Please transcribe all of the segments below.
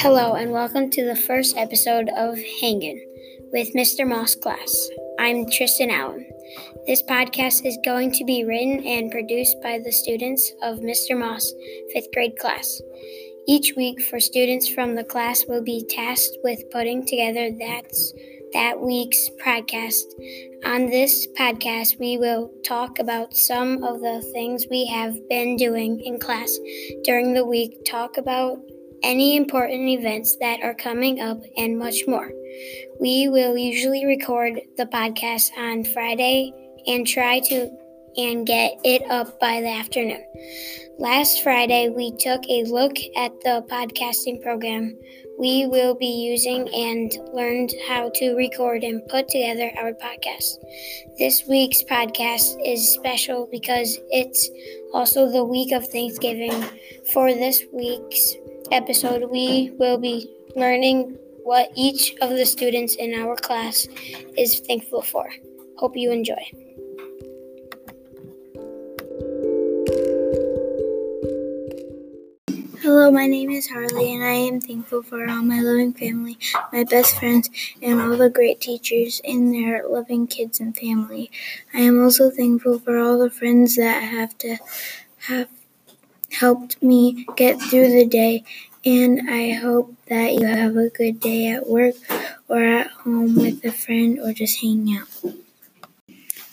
Hello, and welcome to the first episode of Hangin' with Mr. Moss class. I'm Tristan Allen. This podcast is going to be written and produced by the students of Mr. Moss' fifth grade class. Each week, for students from the class, will be tasked with putting together that's that week's podcast. On this podcast, we will talk about some of the things we have been doing in class during the week, talk about any important events that are coming up, and much more. We will usually record the podcast on Friday and try to and get it up by the afternoon. Last Friday, we took a look at the podcasting program we will be using and learned how to record and put together our podcast. This week's podcast is special because it's also the week of Thanksgiving. For this week's episode, we will be learning what each of the students in our class is thankful for. Hope you enjoy. Hello, my name is Harley, and I am thankful for all my loving family, my best friends, and all the great teachers and their loving kids and family. I am also thankful for all the friends that have to have helped me get through the day, and I hope that you have a good day at work or at home with a friend or just hanging out.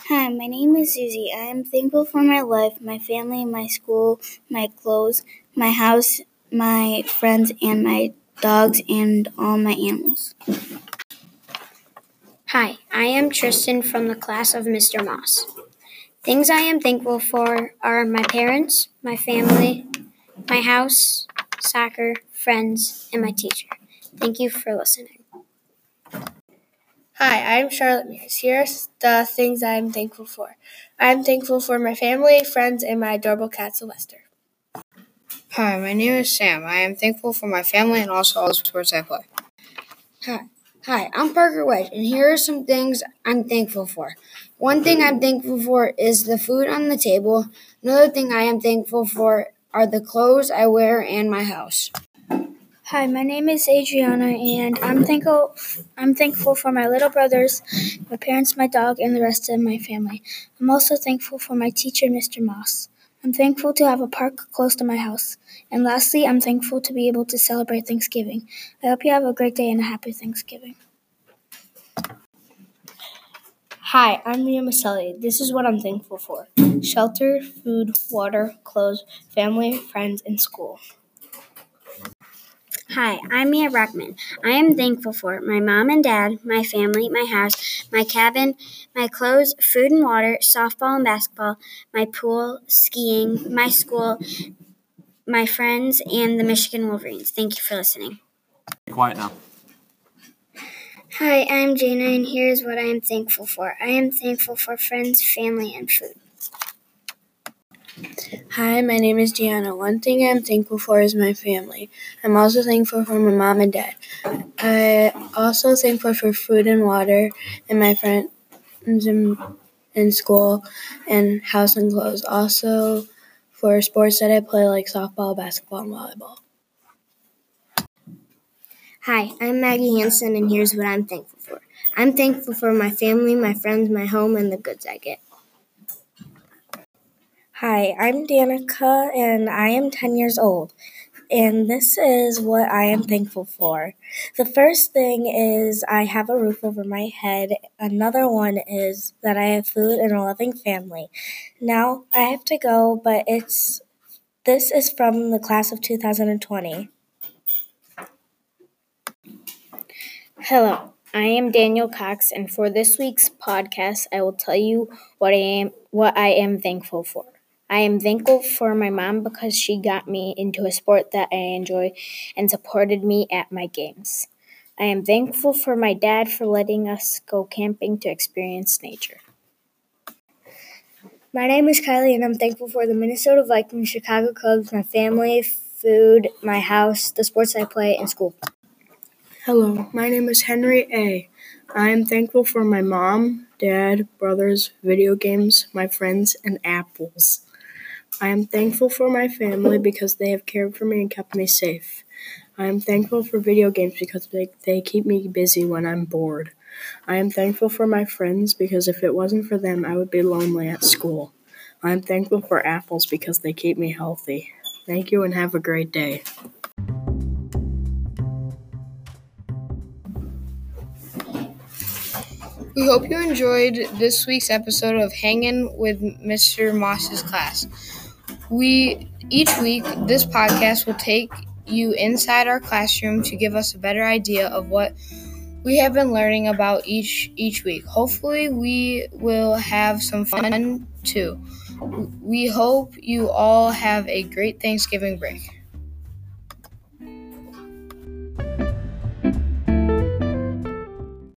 Hi, my name is Susie. I am thankful for my life, my family, my school, my clothes, my house, my friends, and my dogs, and all my animals. Hi, I am Tristan from the class of Mr. Moss. Things I am thankful for are my parents, my family, my house, soccer, friends, and my teacher. Thank you for listening. Hi, I'm Charlotte Mears. Here are the things I'm thankful for. I'm thankful for my family, friends, and my adorable cat, Sylvester. Hi, my name is Sam. I am thankful for my family and also all the sports I play. Hi. Hi, I'm Parker Wedge, and here are some things I'm thankful for. One thing I'm thankful for is the food on the table. Another thing I am thankful for are the clothes I wear and my house. Hi, my name is Adriana, and I'm thankful. I'm thankful for my little brothers, my parents, my dog, and the rest of my family. I'm also thankful for my teacher, Mr. Moss. I'm thankful to have a park close to my house. And lastly, I'm thankful to be able to celebrate Thanksgiving. I hope you have a great day and a happy Thanksgiving. Hi, I'm Mia Maselli. This is what I'm thankful for shelter, food, water, clothes, family, friends, and school. Hi, I'm Mia Brockman. I am thankful for my mom and dad, my family, my house, my cabin, my clothes, food and water, softball and basketball, my pool, skiing, my school, my friends, and the Michigan Wolverines. Thank you for listening. Quiet now. Hi, I'm Jana, and here's what I am thankful for. I am thankful for friends, family, and food. Hi, my name is Gianna. One thing I'm thankful for is my family. I'm also thankful for my mom and dad. I also thankful for food and water and my friends in, in school and house and clothes. Also for sports that I play like softball, basketball, and volleyball. Hi, I'm Maggie Hanson, and here's what I'm thankful for. I'm thankful for my family, my friends, my home, and the goods I get. Hi, I'm Danica and I am 10 years old. And this is what I am thankful for. The first thing is I have a roof over my head. Another one is that I have food and a loving family. Now I have to go, but it's this is from the class of 2020. Hello. I am Daniel Cox and for this week's podcast I will tell you what I am what I am thankful for. I am thankful for my mom because she got me into a sport that I enjoy and supported me at my games. I am thankful for my dad for letting us go camping to experience nature. My name is Kylie, and I'm thankful for the Minnesota Vikings, Chicago Cubs, my family, food, my house, the sports I play, and school. Hello, my name is Henry A. I am thankful for my mom, dad, brothers, video games, my friends, and apples. I am thankful for my family because they have cared for me and kept me safe. I am thankful for video games because they, they keep me busy when I'm bored. I am thankful for my friends because if it wasn't for them, I would be lonely at school. I am thankful for apples because they keep me healthy. Thank you and have a great day. We hope you enjoyed this week's episode of Hanging with Mr. Moss's class. We each week this podcast will take you inside our classroom to give us a better idea of what we have been learning about each each week. Hopefully we will have some fun too. We hope you all have a great Thanksgiving break.